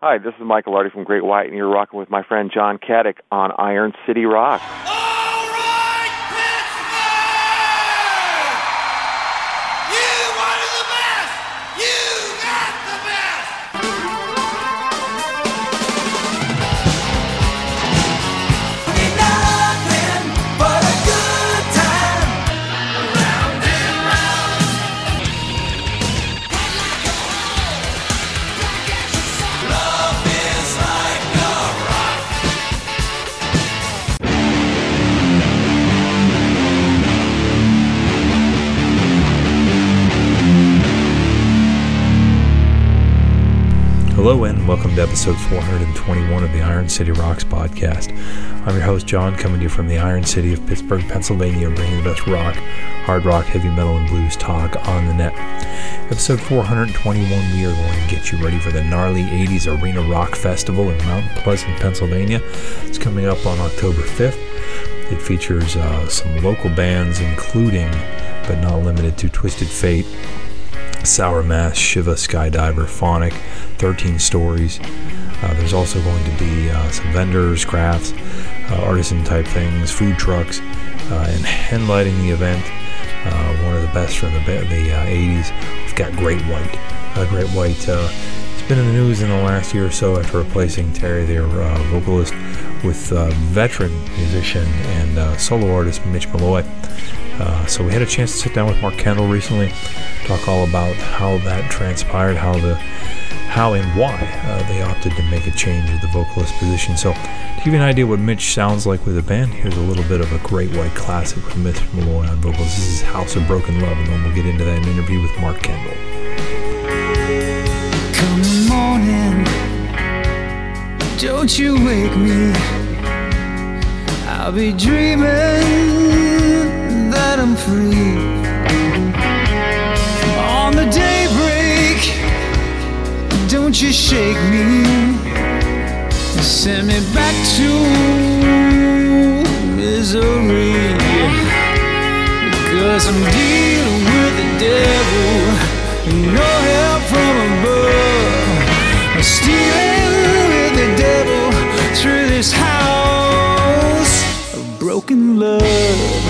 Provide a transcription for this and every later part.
Hi, this is Michael Lardie from Great White, and you're rocking with my friend John Caddick on Iron City Rock. And welcome to episode 421 of the Iron City Rocks podcast. I'm your host John, coming to you from the Iron City of Pittsburgh, Pennsylvania, bringing the best rock, hard rock, heavy metal, and blues talk on the net. Episode 421, we are going to get you ready for the gnarly 80s Arena Rock Festival in Mount Pleasant, Pennsylvania. It's coming up on October 5th. It features uh, some local bands, including but not limited to Twisted Fate, Sour Mass, Shiva, Skydiver, Phonic, 13 Stories. Uh, there's also going to be uh, some vendors, crafts, uh, artisan type things, food trucks, uh, and hand lighting the event. Uh, one of the best from the, the 80s. Uh, We've got Great White. Great White It's been in the news in the last year or so after replacing Terry, their vocalist, with veteran musician and solo artist Mitch Malloy. Uh, so we had a chance to sit down with Mark Kendall recently, talk all about how that transpired, how the how and why uh, they opted to make a change at the vocalist position. So to give you an idea what Mitch sounds like with a band, here's a little bit of a great white classic with Mitch Malloy on vocals. This is House of Broken Love, and then we'll get into that in interview with Mark Kendall. Don't you wake me. I'll be dreaming set them free. On the daybreak, don't you shake me. Send me back to misery. Cause I'm dealing with the devil. No help from above. I'm stealing broken love.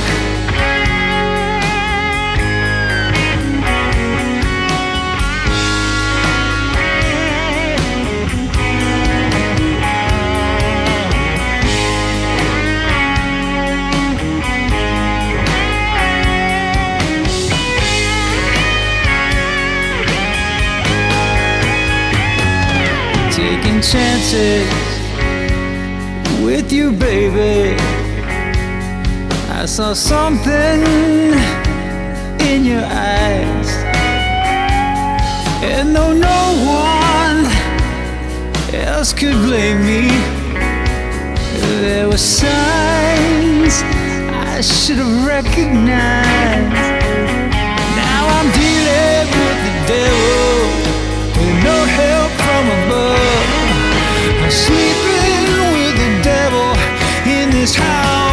chances with you, baby. Saw something in your eyes, and though no one else could blame me, there were signs I should have recognized. Now I'm dealing with the devil, with no help from above. I'm sleeping with the devil in this house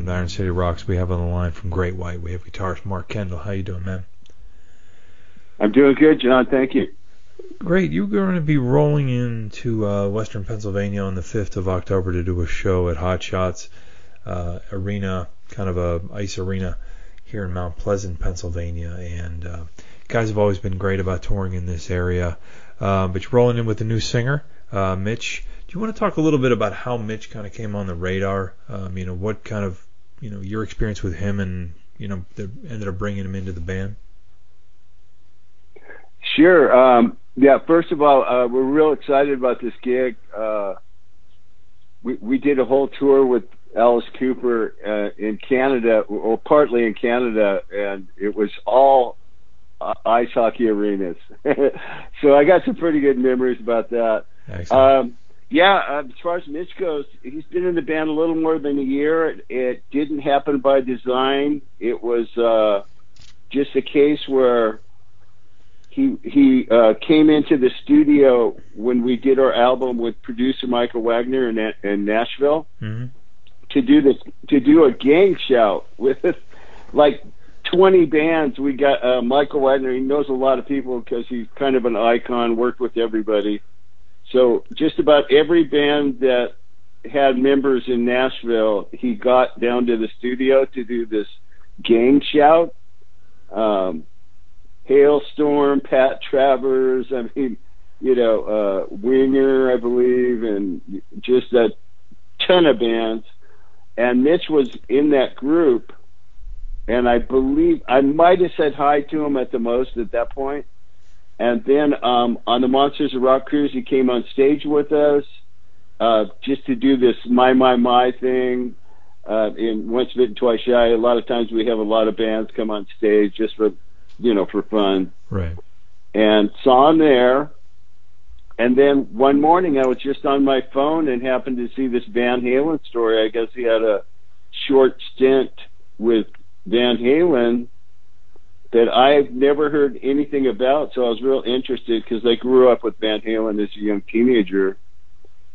welcome to Iron City Rocks. We have on the line from Great White. We have guitarist Mark Kendall. How you doing, man? I'm doing good, John. Thank you. Great. You're going to be rolling into uh, Western Pennsylvania on the 5th of October to do a show at Hot Shots uh, Arena, kind of a ice arena here in Mount Pleasant, Pennsylvania. And uh, guys have always been great about touring in this area. Uh, but you're rolling in with a new singer, uh, Mitch. Do you want to talk a little bit about how Mitch kind of came on the radar? Um, you know, what kind of, you know, your experience with him and, you know, that ended up bringing him into the band? Sure. Um, yeah. First of all, uh, we're real excited about this gig. Uh, we we did a whole tour with Alice Cooper uh, in Canada, or partly in Canada, and it was all uh, ice hockey arenas. so I got some pretty good memories about that. Um, yeah, uh, as far as Mitch goes, he's been in the band a little more than a year. It, it didn't happen by design. It was uh, just a case where he he uh, came into the studio when we did our album with producer Michael Wagner in, in Nashville mm-hmm. to do this to do a gang shout with like 20 bands. We got uh, Michael Wagner. He knows a lot of people because he's kind of an icon. Worked with everybody. So just about every band that had members in Nashville, he got down to the studio to do this gang shout. Um, Halestorm, Pat Travers, I mean, you know, uh, Winger, I believe, and just a ton of bands. And Mitch was in that group, and I believe I might have said hi to him at the most at that point. And then um, on the Monsters of Rock cruise, he came on stage with us uh, just to do this my my my thing. Uh, in Once Bitten Twice Shy, a lot of times we have a lot of bands come on stage just for you know, for fun. Right. And saw him there. And then one morning I was just on my phone and happened to see this Van Halen story. I guess he had a short stint with Van Halen that I've never heard anything about. So I was real interested because I grew up with Van Halen as a young teenager.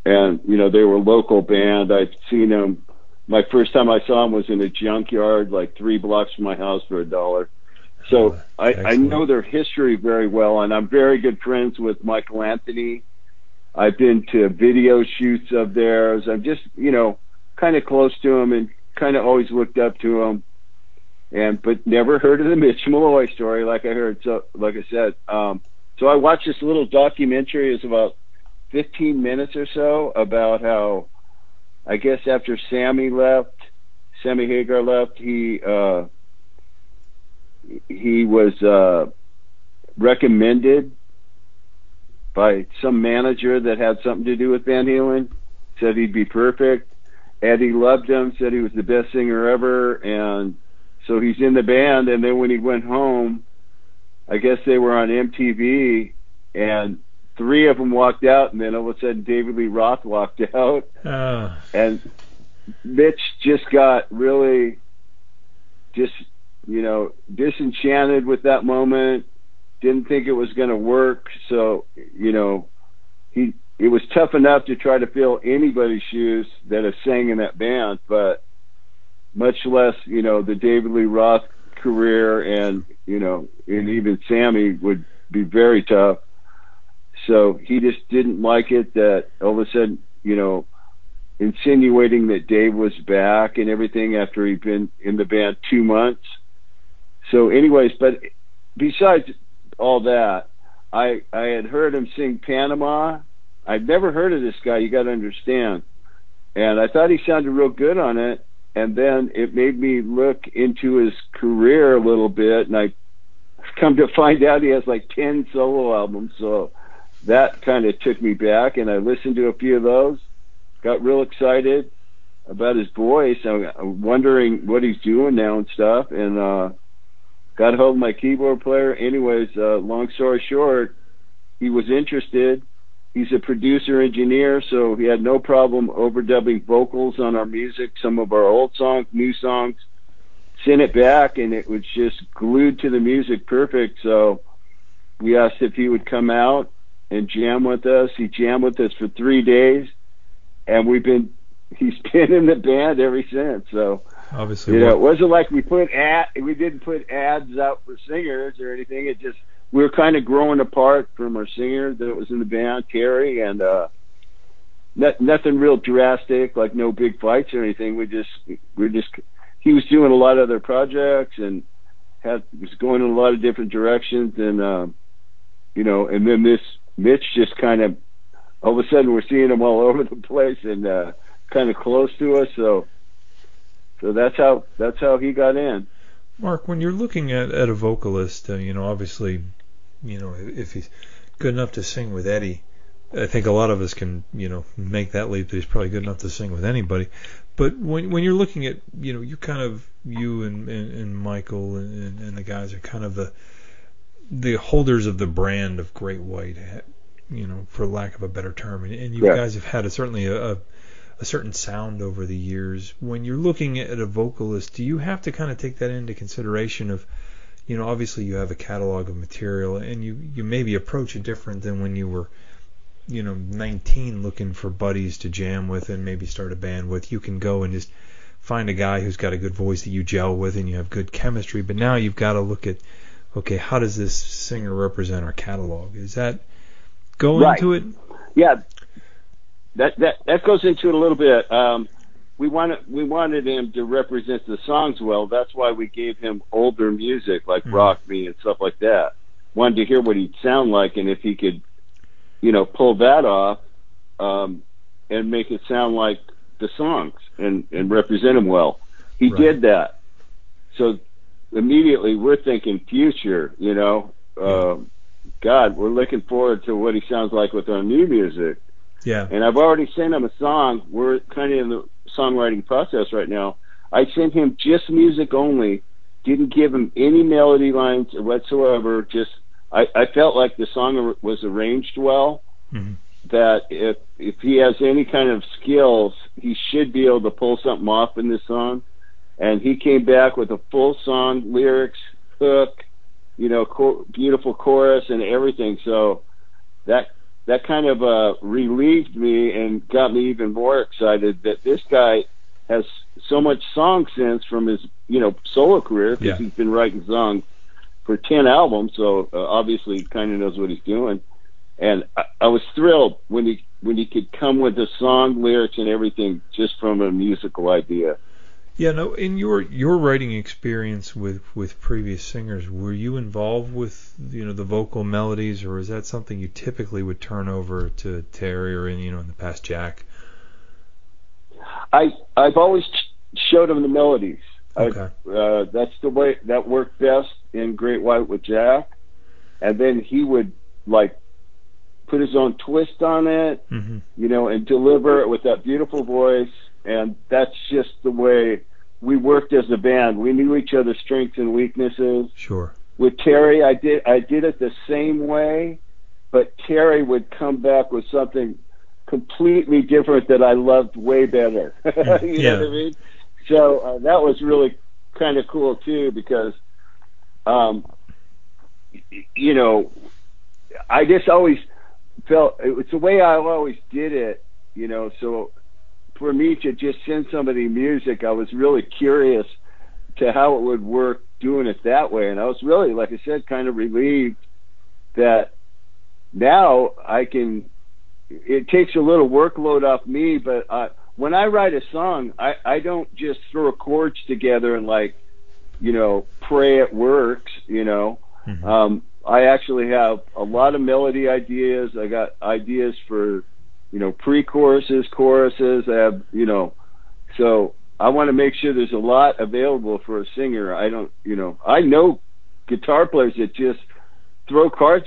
And, you know, they were a local band. I'd seen them. My first time I saw them was in a junkyard like three blocks from my house for a dollar. So ah, I, I know their history very well, and I'm very good friends with Michael Anthony. I've been to video shoots of theirs. I'm just, you know, kind of close to him and kind of always looked up to him. And but never heard of the Mitch Malloy story, like I heard. So, like I said, um, so I watched this little documentary. It's about 15 minutes or so about how, I guess after Sammy left, Sammy Hagar left, he uh, he was uh, recommended by some manager that had something to do with Van Halen. Said he'd be perfect. Eddie loved him. Said he was the best singer ever, and so he's in the band. And then when he went home, I guess they were on MTV, and three of them walked out, and then all of a sudden David Lee Roth walked out, uh. and Mitch just got really just you know, disenchanted with that moment. Didn't think it was going to work. So, you know, he it was tough enough to try to fill anybody's shoes that have sang in that band, but much less, you know, the David Lee Roth career and, you know, and even Sammy would be very tough. So he just didn't like it that all of a sudden, you know, insinuating that Dave was back and everything after he'd been in the band two months so, anyways, but besides all that, I I had heard him sing Panama. I'd never heard of this guy. You got to understand, and I thought he sounded real good on it. And then it made me look into his career a little bit, and I come to find out he has like ten solo albums. So that kind of took me back, and I listened to a few of those. Got real excited about his voice. I'm wondering what he's doing now and stuff, and uh got hold of my keyboard player. Anyways, uh, long story short, he was interested. He's a producer engineer, so he had no problem overdubbing vocals on our music, some of our old songs, new songs. Sent it back, and it was just glued to the music, perfect. So we asked if he would come out and jam with us. He jammed with us for three days, and we've been he's been in the band ever since. So Obviously, you know, it wasn't like we put ad we didn't put ads out for singers or anything. It just we were kind of growing apart from our singer that was in the band, Terry, and uh not, nothing real drastic, like no big fights or anything. We just we just he was doing a lot of other projects and had was going in a lot of different directions and um you know, and then this Mitch just kind of all of a sudden we're seeing him all over the place and uh kind of close to us, so so that's how that's how he got in. Mark, when you're looking at, at a vocalist, uh, you know, obviously, you know, if he's good enough to sing with Eddie, I think a lot of us can, you know, make that leap that he's probably good enough to sing with anybody. But when when you're looking at, you know, you kind of you and and, and Michael and, and the guys are kind of the the holders of the brand of Great White, you know, for lack of a better term, and, and you Yeah. guys have had a, certainly a, a a certain sound over the years. When you're looking at a vocalist, do you have to kind of take that into consideration of, you know, obviously you have a catalog of material and you, you maybe approach it different than when you were, you know, 19 looking for buddies to jam with and maybe start a band with. You can go and just find a guy who's got a good voice that you gel with and you have good chemistry. But now you've got to look at, okay, how does this singer represent our catalog? Is that go Right. into it? Yeah, that that that goes into it a little bit. Um, we wanted we wanted him to represent the songs well. That's why we gave him older music like Mhm. Rock Me and stuff like that. Wanted to hear what he'd sound like and if he could, you know, pull that off um, and make it sound like the songs and and represent him well. He Right. did that. So immediately we're thinking future. You know, um, God, we're looking forward to what he sounds like with our new music Yeah. and I've already sent him a song. We're kind of in the songwriting process right now. I sent him just music only, didn't give him any melody lines whatsoever. Just I, I felt like the song was arranged well. Mhm. That if if he has any kind of skills, he should be able to pull something off in this song. And he came back with a full song, lyrics, hook, you know, cho- beautiful chorus and everything. So that that kind of uh, relieved me and got me even more excited that this guy has so much song sense from his you know solo career because Yeah. he's been writing songs for ten albums, so uh, obviously kind of knows what he's doing. And I, I was thrilled when he when he could come with the song lyrics and everything just from a musical idea. Yeah, no. In your your writing experience with with previous singers, were you involved with you know the vocal melodies, or is that something you typically would turn over to Terry or in you know in the past Jack? I I've always ch- showed him the melodies. I- Okay. uh, that's the way that worked best in Great White with Jack, and then he would like put his own twist on it, hmm you know, and deliver it with that beautiful voice. And that's just the way we worked as a band. We knew each other's strengths and weaknesses. Sure. With Terry, I did I did it the same way, but Terry would come back with something completely different that I loved way better. you Yeah. know what I mean? So uh, that was really kind of cool too because, um, you know, I just always felt it's the way I always did it. You know, so for me to just send somebody music, I was really curious to how it would work doing it that way, and I was really, like I said, kind of relieved that now I can. It takes a little workload off me, but uh, when I write a song, I I don't just throw chords together and like, you know, pray it works. You know, Mhm. um, I actually have a lot of melody ideas. I got ideas for, you know, pre-choruses, choruses. I have, you know, so I want to make sure there's a lot available for a singer. I don't, you know, I know guitar players that just throw cards,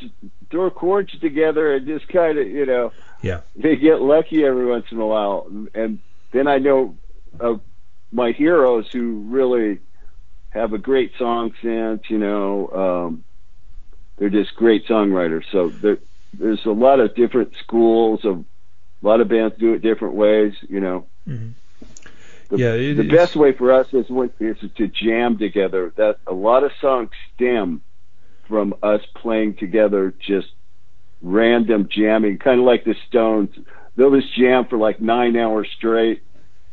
throw chords together and just kind of, you know, Yeah. they get lucky every once in a while. And then I know of my heroes who really have a great song sense, you know, um, they're just great songwriters. So there, there's a lot of different schools of a lot of bands do it different ways, you know. Mhm. The, Yeah, it the best way for us is is to jam together. That a lot of songs stem from us playing together, just random jamming, kind of like the Stones. They'll just jam for like nine hours straight,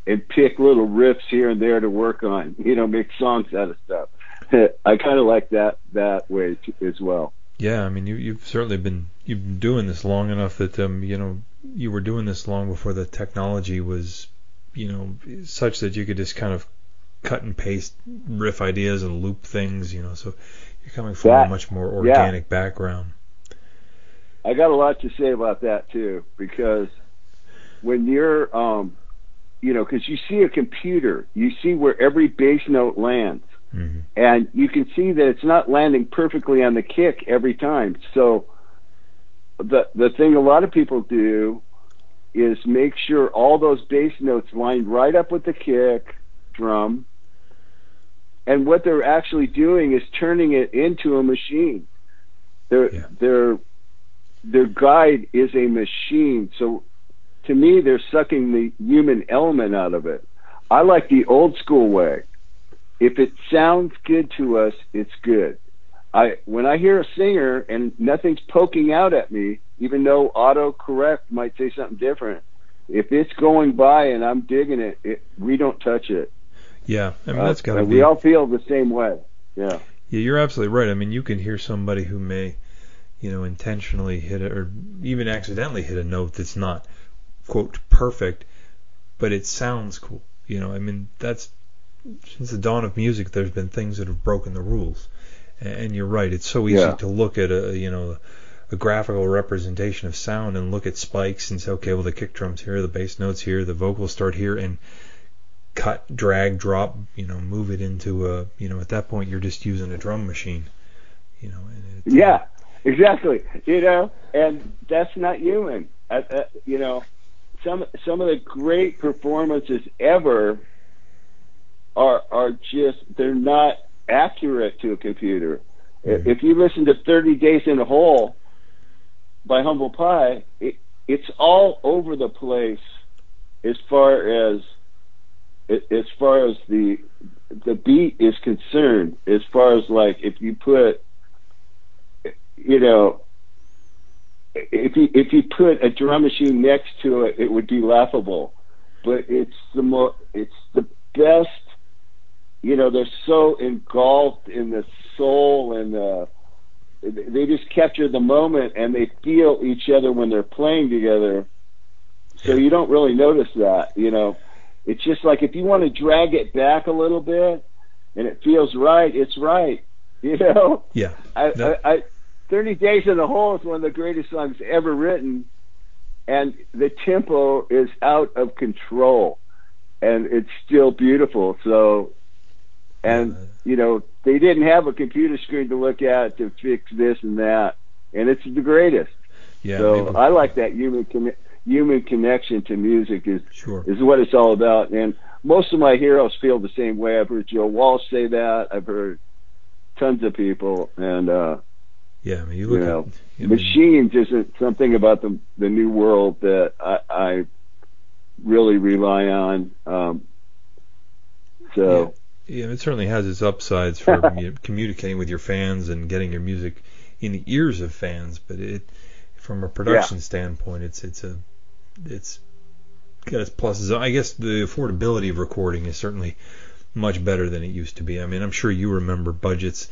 and pick little riffs here and there to work on. You know, make songs out of stuff. I kind of like that that way t- as well. Yeah, I mean, you, you've certainly been you've been doing this long enough that um, you know you were doing this long before the technology was, you know, such that you could just kind of cut and paste riff ideas and loop things. You know, so you're coming from That- a much more yeah. organic background. I got a lot to say about that too, because when you're, um, you know, because you see a computer, you see where every bass note lands, hmm and you can see that it's not landing perfectly on the kick every time. So the the thing a lot of people do is make sure all those bass notes line right up with the kick drum. And what they're actually doing is turning it into a machine. Their Yeah. their their guide is a machine. So to me they're sucking the human element out of it. I like the old school way. If it sounds good to us, it's good. I when I hear a singer and nothing's poking out at me, even though autocorrect might say something different, if it's going by and I'm digging it, it we don't touch it. Yeah, I mean Uh, that's got to and be. we all feel the same way. Yeah. Yeah, you're absolutely right. I mean, you can hear somebody who may, you know, intentionally hit it or even accidentally hit a note that's not quote perfect, but it sounds cool. You know, I mean, that's since the dawn of music. There's been things that have broken the rules, and, you're right. It's so easy Yeah. to look at a, you know, a graphical representation of sound and look at spikes and say, okay, well, the kick drum's here, the bass notes here, the vocals start here, and cut, drag, drop, you know, move it into a, you know, at that point you're just using a drum machine, you know. And it's, Yeah, exactly. You know, and that's not human. Uh, uh, you know, some some of the great performances ever are are just they're not accurate to a computer. Mhm. If you listen to 30 Days in a Hole by Humble Pie, it, it's all over the place as far as as far as the the beat is concerned. As far as like if you put you know, if you if you put a drum machine next to it, it would be laughable. But it's the mo it's the best. You know, they're so engulfed in the soul and the. They just capture the moment and they feel each other when they're playing together. So you don't really notice that. You know, it's just like if you want to drag it back a little bit and it feels right, it's right. You know. yeah, I, That- I, I, 30 Days in the Hole is one of the greatest songs ever written, and the tempo is out of control, and it's still beautiful. So, and you know, they didn't have a computer screen to look at to fix this and that, and it's the greatest. yeah, so maybe- I like that human conne- human connection to music is sure. is what it's all about. And most of my heroes feel the same way. I've heard Joe Walsh say that. I've heard tons of people, and uh, Yeah, I mean, you you look know, at I mean, machines isn't something about the the new world that I, I really rely on. Um, so Yeah, it certainly has its upsides for communicating with your fans and getting your music in the ears of fans. But it, from a production standpoint, it's it's a it's got its pluses. I guess the affordability of recording is certainly much better than it used to be. I mean, I'm sure you remember budgets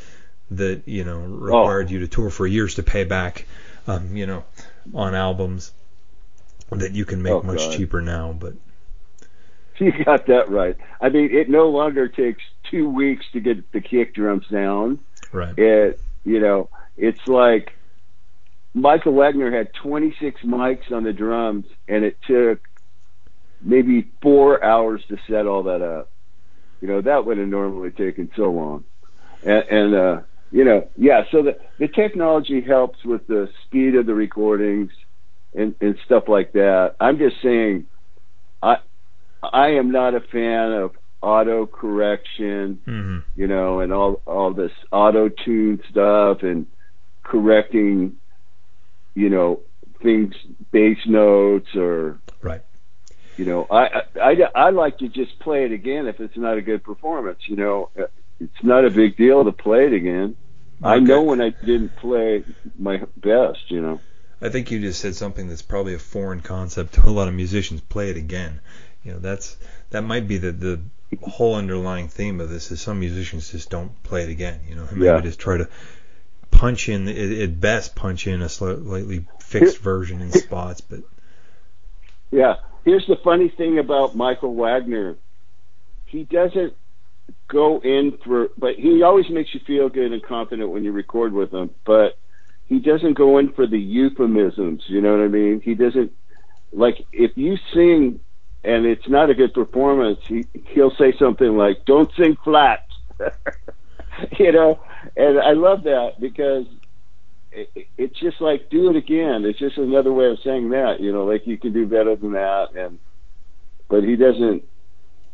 that you know required you to tour for years to pay back, um, you know, on albums that you can make Oh, much God. cheaper now. But you got that right. I mean, it no longer takes two weeks to get the kick drum sound. right, It you know, it's like Michael Wagner had 26 mics on the drums, and it took maybe four hours to set all that up. You know, that would have normally taken so long. And, and uh, you know, yeah. So the the technology helps with the speed of the recordings and and stuff like that. I'm just saying, I am not a fan of auto correction hmm you know, and all all this auto tune stuff and correcting, you know, things, bass notes or, right. you know, I, I I I like to just play it again if it's not a good performance. You know, it's not a big deal to play it again. I know when I didn't play my best. You know. I think you just said something that's probably a foreign concept to a lot of musicians. Play it again. You know, that's that might be the the whole underlying theme of this is some musicians just don't play it again. You know, maybe Yeah. just try to punch in at best punch in a slightly fixed version in spots, but Yeah. Here's the funny thing about Michael Wagner. He doesn't go in for, but he always makes you feel good and confident when you record with him. But he doesn't go in for the euphemisms. You know what I mean? He doesn't like if you sing and it's not a good performance. He he'll say something like, "Don't sing flat," you know. And I love that because it, it's just like do it again. It's just another way of saying that, you know, like you can do better than that. And but he doesn't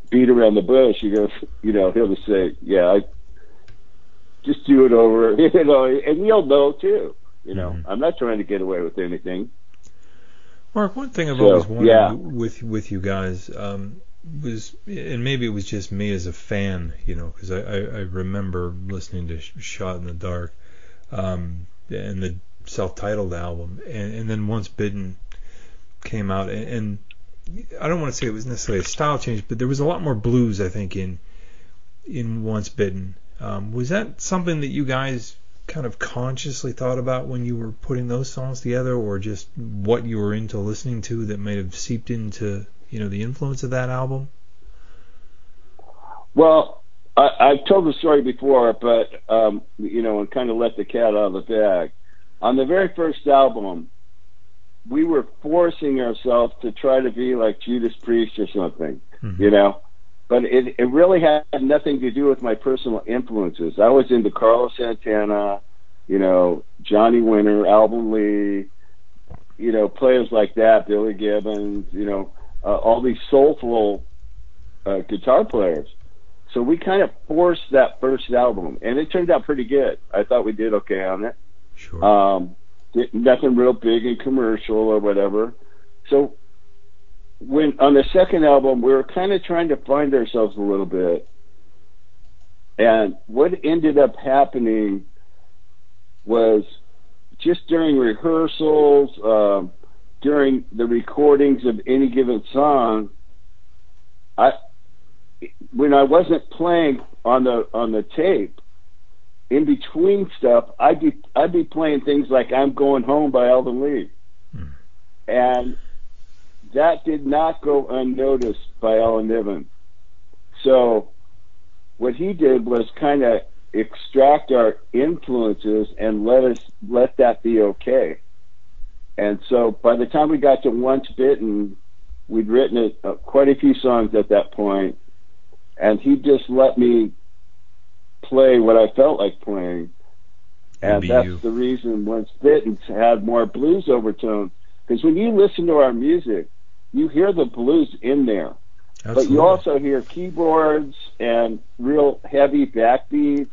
beat around the bush. He goes, you know, he'll just say, yeah, I just do it over, you know, and you'll know too. You know, Mhm. I'm not trying to get away with anything. Mark, one thing I've So, always wondered yeah. with with you guys um, was, and maybe it was just me as a fan, you know, because I, I, I remember listening to Shot in the Dark um, and the self-titled album, and, and then Once Bitten came out, and, and I don't want to say it was necessarily a style change, but there was a lot more blues, I think, in in Once Bitten. Um, was that something that you guys kind of consciously thought about when you were putting those songs together, or just what you were into listening to that might have seeped into you know the influence of that album? Well, I, I've told the story before, but um, you know, and kind of let the cat out of the bag. On the very first album, we were forcing ourselves to try to be like Judas Priest or something, Mhm. you know. But it it really had nothing to do with my personal influences. I was into Carlos Santana, you know, Johnny Winter, Alvin Lee, you know, players like that, Billy Gibbons, you know, uh, all these soulful uh, guitar players. So we kind of forced that first album, and it turned out pretty good. I thought we did okay on it. Sure. Um, nothing real big and commercial or whatever. So when on the second album, we were kind of trying to find ourselves a little bit. And what ended up happening was just during rehearsals, um, during the recordings of any given song, I when I wasn't playing on the on the tape, in between stuff, I'd be I'd be playing things like "I'm Going Home" by Alvin Lee, Hmm. and that did not go unnoticed by Alan Niven. So, what he did was kind of extract our influences and let us let that be okay. And so, by the time we got to Once Bitten, we'd written it, uh, quite a few songs at that point, and he just let me play what I felt like playing. And that's you. the reason Once Bitten had more blues overtones. Because when you listen to our music, you hear the blues in there. But you also hear keyboards and real heavy backbeats.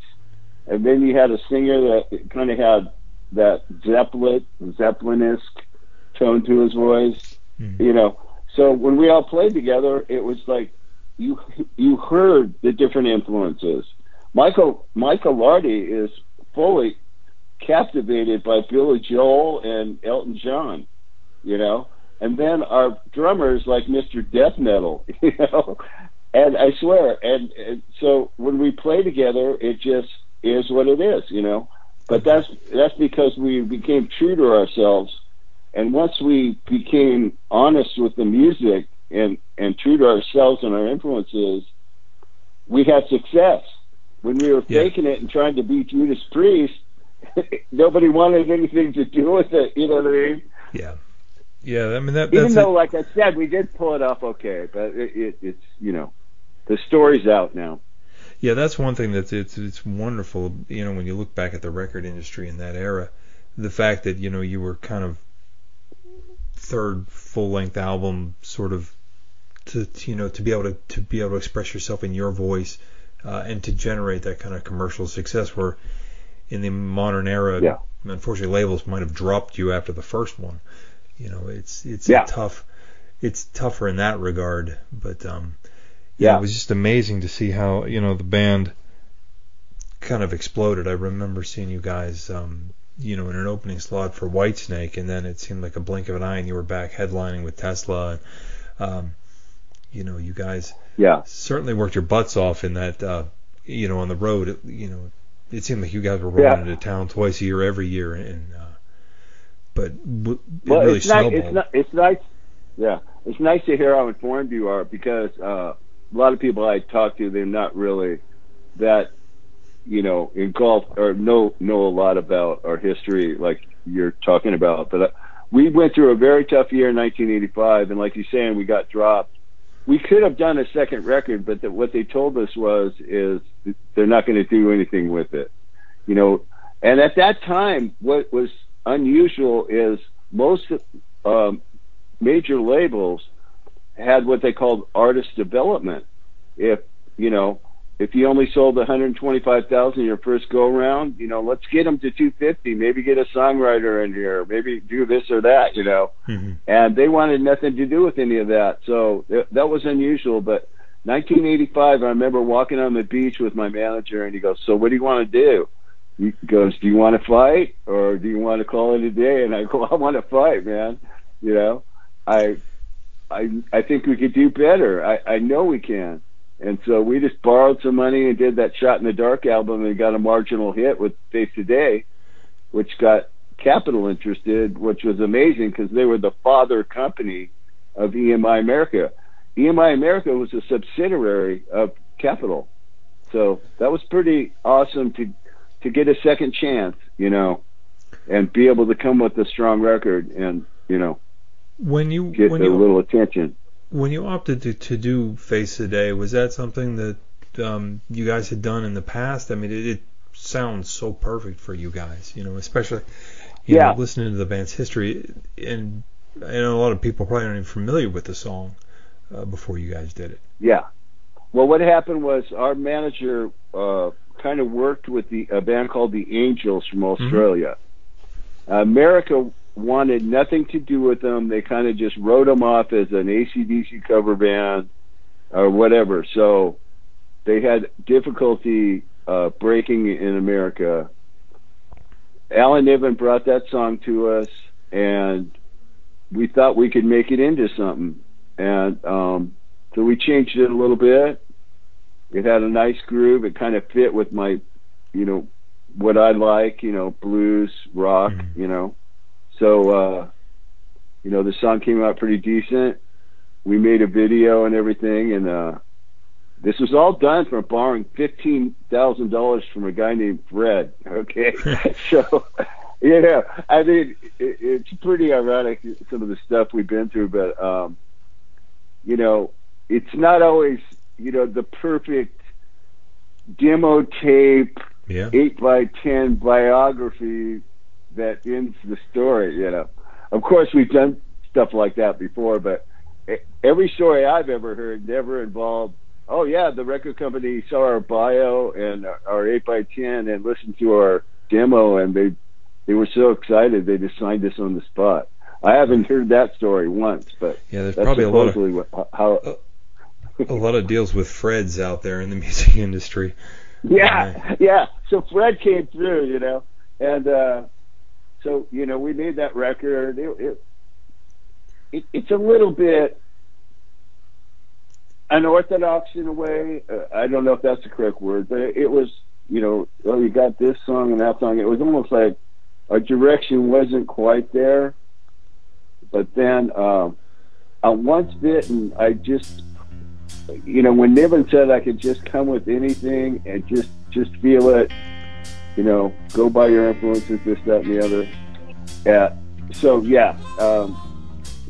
And then you had a singer that kind of had that Zeppelin, Zeppelin-esque tone to his voice. Mhm. You know, so when we all played together, it was like you you heard the different influences. Michael Michael Lardie is fully captivated by Billy Joel and Elton John, you know, and then our drummers like Mr. Death Metal, you know, and I swear, and, and so when we play together, it just is what it is, you know. But that's that's because we became true to ourselves, and once we became honest with the music and and true to ourselves and our influences, we had success. When we were Yeah. faking it and trying to be Judas Priest, nobody wanted anything to do with it. You know what I mean? Yeah. Yeah. I mean that. Even though, it. like I said, we did pull it off okay, but it, it, it's you know, the story's out now. Yeah, that's one thing that's it's it's wonderful. You know, when you look back at the record industry in that era, the fact that you know you were kind of third full length album, sort of to, to, you know to be able to to be able to express yourself in your voice uh, and to generate that kind of commercial success. Where in the modern era, Yeah. unfortunately, labels might have dropped you after the first one. You know, it's it's Yeah. tough. It's tougher in that regard, but um, yeah, Yeah. it was just amazing to see how you know the band kind of exploded. I remember seeing you guys, um, you know, in an opening slot for Whitesnake, and then it seemed like a blink of an eye, and you were back headlining with Tesla. And, um, You know, you guys Yeah. certainly worked your butts off in that. Uh, you know, on the road. It, you know, it seemed like you guys were rolling Yeah. into town twice a year, every year, and uh, but it well, really it's nice. It's, not, it's nice. Yeah, it's nice to hear how informed you are because uh, a lot of people I talk to, they're not really that, you know, engulfed or know know a lot about our history like you're talking about. But uh, we went through a very tough year in 1985, and like you're saying, we got dropped. We could have done a second record, but the, what they told us was is they're not going to do anything with it, you know. And at that time, what was unusual is most um, major labels had what they called artist development. If you know, if you only sold 125,000 your first go around, you know, let's get them to 250. Maybe get a songwriter in here. Maybe do this or that. You know, Mhm. and they wanted nothing to do with any of that. So th- that was unusual. But 1985, I remember walking on the beach with my manager, and he goes, "So what do you want to do?" He goes, "Do you want to fight, or do you want to call it a day?" And I go, "I want to fight, man. You know, I, I, I think we could do better. I, I know we can." And so we just borrowed some money and did that "Shot in the Dark" album, and got a marginal hit with "Face the Day," which got Capitol interested, which was amazing because they were the father company of EMI America. EMI America was a subsidiary of Capitol, so that was pretty awesome to to get a second chance, you know, and be able to come with a strong record and you know When you get when a you little attention. when you opted to, to do Face the Day, was that something that um, you guys had done in the past? I mean, it, it sounds so perfect for you guys, you know, especially you Yeah. know, listening to the band's history. And I know a lot of people probably aren't even familiar with the song uh, before you guys did it. Yeah. Well, what happened was our manager uh, kind of worked with the a band called the Angels from Australia. America wanted nothing to do with them. They kind of just wrote them off as an ACDC cover band or whatever. So they had difficulty uh, breaking in America. Alan Niven brought that song to us, and we thought we could make it into something. And um, so we changed it a little bit. It had a nice groove. It kind of fit with my, you know, what I like, you know, blues, rock, Mhm. you know. So, uh, you know, the song came out pretty decent. We made a video and everything, and uh, this was all done from borrowing fifteen thousand dollars from a guy named Fred. Okay, so yeah, I mean, it, it's pretty ironic some of the stuff we've been through, but um, you know, it's not always you know the perfect demo tape Yeah. eight by ten biography that ends the story. You know, of course we've done stuff like that before, but every story I've ever heard never involved. Oh yeah, the record company saw our bio and our- eight by ten and listened to our demo, and they they were so excited they just signed us on the spot. I haven't heard that story once, but Yeah, there's that's probably a lot of what, how. Oh, a lot of deals with Freds out there in the music industry. Yeah, yeah. So Fred came through, you know, and uh, so you know we made that record. It, it, it it's a little bit unorthodox in a way. Uh, I don't know if that's the correct word, but it, it was, you know, oh, you got this song and that song. It was almost like our direction wasn't quite there. But then um, on Once Bitten, I just, you know, when Niven said I could just come with anything and just just feel it, you know, go by your influences, this, that, and the other. Yeah. So yeah, um,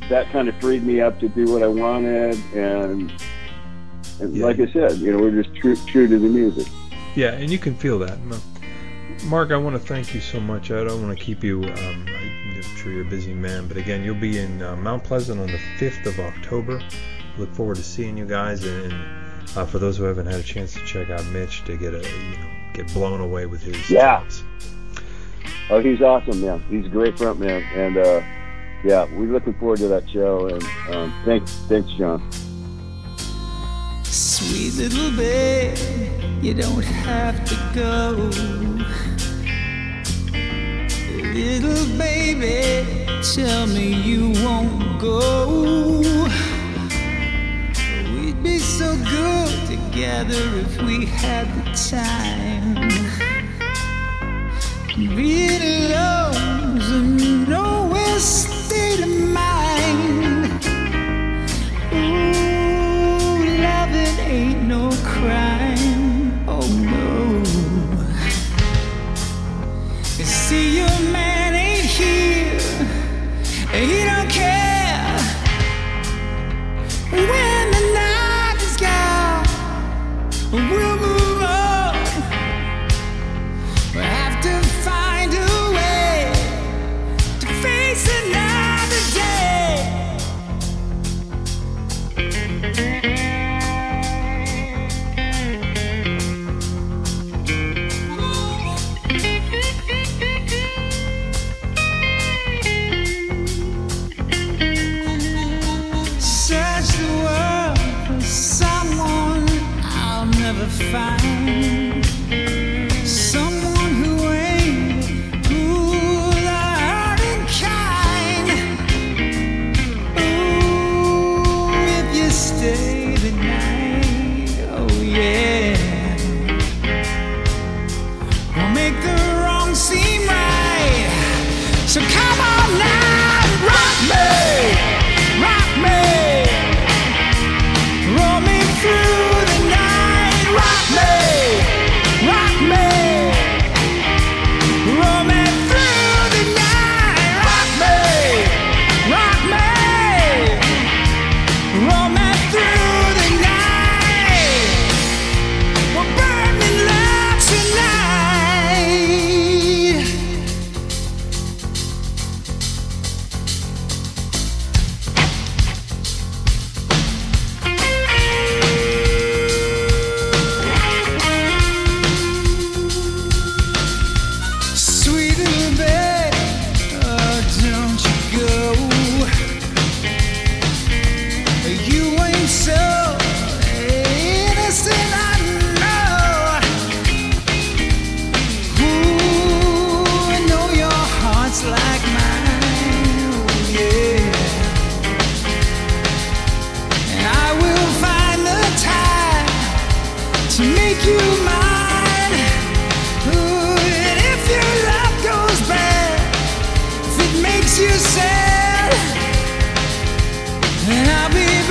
that kind of freed me up to do what I wanted, and and Yeah. like I said, you know, we're just true true to the music. Yeah, and you can feel that. Mark, I want to thank you so much. I don't want to keep you. Um, I'm sure you're a busy man, but again, you'll be in uh, Mount Pleasant on the 5th of October. Look forward to seeing you guys, and, and uh, for those who haven't had a chance to check out Mitch to get a you know get blown away with his Yeah. tunes. Oh, he's awesome, man. He's a great front man, and uh, yeah, we're looking forward to that show. And um, thanks, thanks, John. Sweet little babe, you don't have to go. Little baby, tell me you won't go be so good together if we had the time. Being alone, no. said, and I'll be.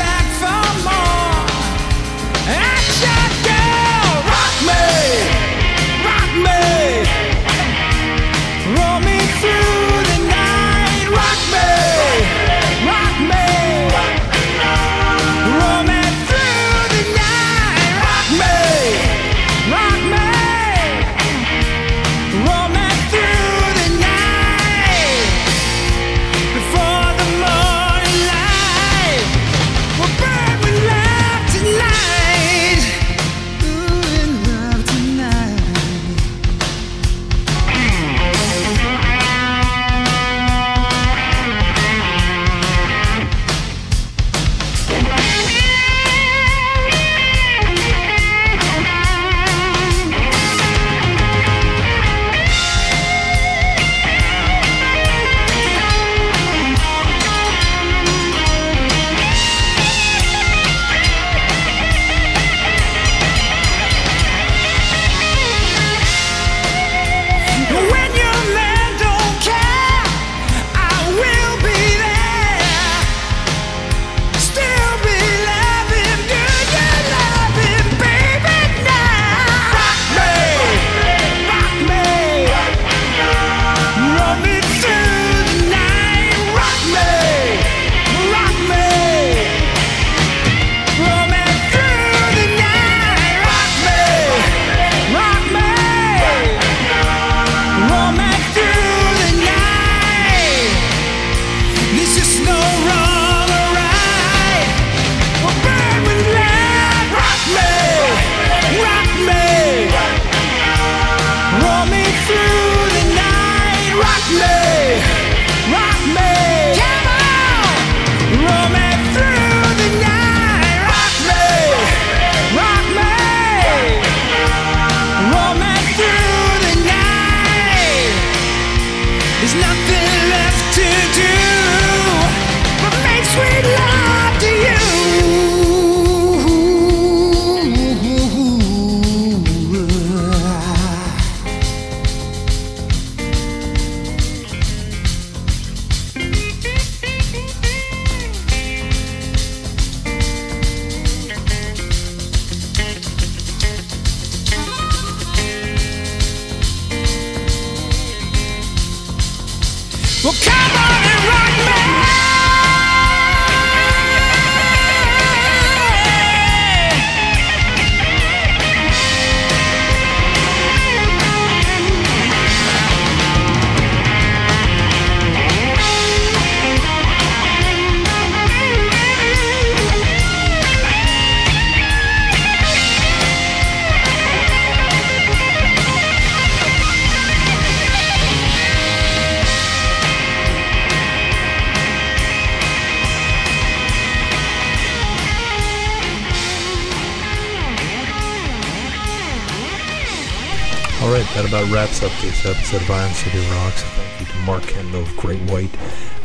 Wraps up this episode of Iron City Rocks. Thank you to Mark Kendall of Great White.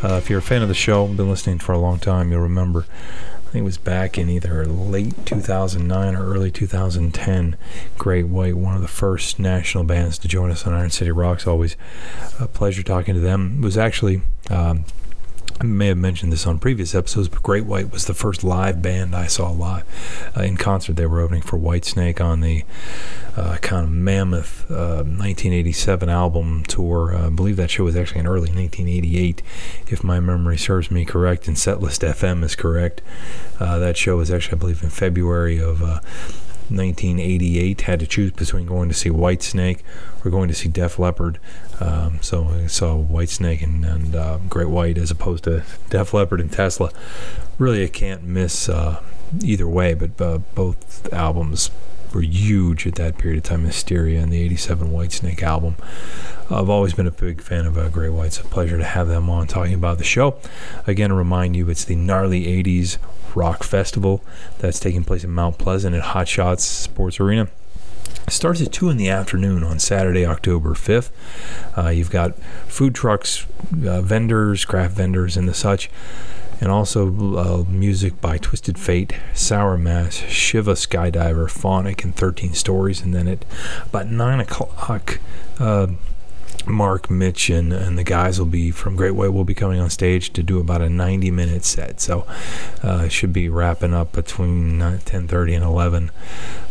Uh, if you're a fan of the show, been listening for a long time, you'll remember. I think it was back in either late 2009 or early 2010. Great White, one of the first national bands to join us on Iron City Rocks. Always a pleasure talking to them. It was actually. Um, I may have mentioned this on previous episodes, but Great White was the first live band I saw live uh, in concert. They were opening for Whitesnake on the uh, kind of mammoth uh, 1987 album tour. Uh, I believe that show was actually in early 1988, if my memory serves me correct, and Setlist FM is correct. Uh, that show was actually, I believe, in February of. 1988 had to choose between going to see Whitesnake or going to see Def Leppard. Um, so I saw Whitesnake and, and uh, Great White as opposed to Def Leppard and Tesla. Really, I can't miss uh, either way, but uh, both albums were huge at that period of time. Hysteria and the 87 Whitesnake album. I've always been a big fan of uh, Great White. It's a pleasure to have them on talking about the show. Again, remind you, it's the Gnarly 80s Rock Festival that's taking place in Mount Pleasant at Hot Shots Sports Arena. It starts at 2 in the afternoon on Saturday, October 5th. Uh, you've got food trucks, uh, vendors, craft vendors, and the such. And also uh, music by Twisted Fate, Sour Mass, Shiva Skydiver, Phonic, and 13 Stories. And then at about 9 o'clock, uh, Mark, Mitch, and, and the guys will be from Great White will be coming on stage to do about a 90 minute set. So uh, should be wrapping up between 10:30 and 11.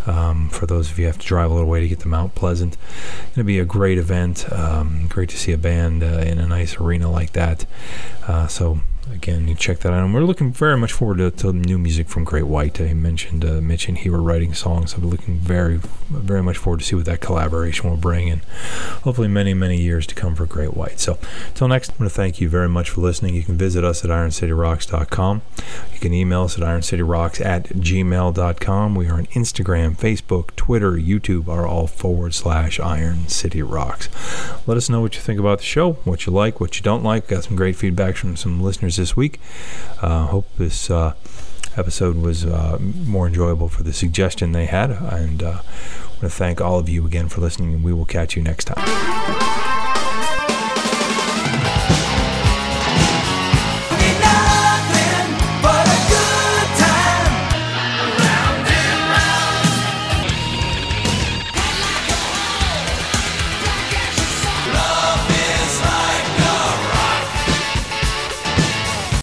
Um, for those of you who have to drive a little way to get to Mount Pleasant, going to be a great event. Um, great to see a band uh, in a nice arena like that. Uh, so again, you check that out. And we're looking very much forward to, to new music from Great White. I mentioned uh, Mitch and he were writing songs, so we're looking very, very much forward to see what that collaboration will bring, and hopefully many, many years to come for Great White. So, until next, I want to thank you very much for listening. You can visit us at IronCityRocks.com. You can email us at IronCityRocks at gmail.com. We are on Instagram, Facebook, Twitter, YouTube are all forward slash Iron City Rocks. Let us know what you think about the show, what you like, what you don't like. Got some great feedback from some listeners this week. Uh, hope this uh, episode was uh, more enjoyable for the suggestion they had. And uh, I want to thank all of you again for listening, and we will catch you next time.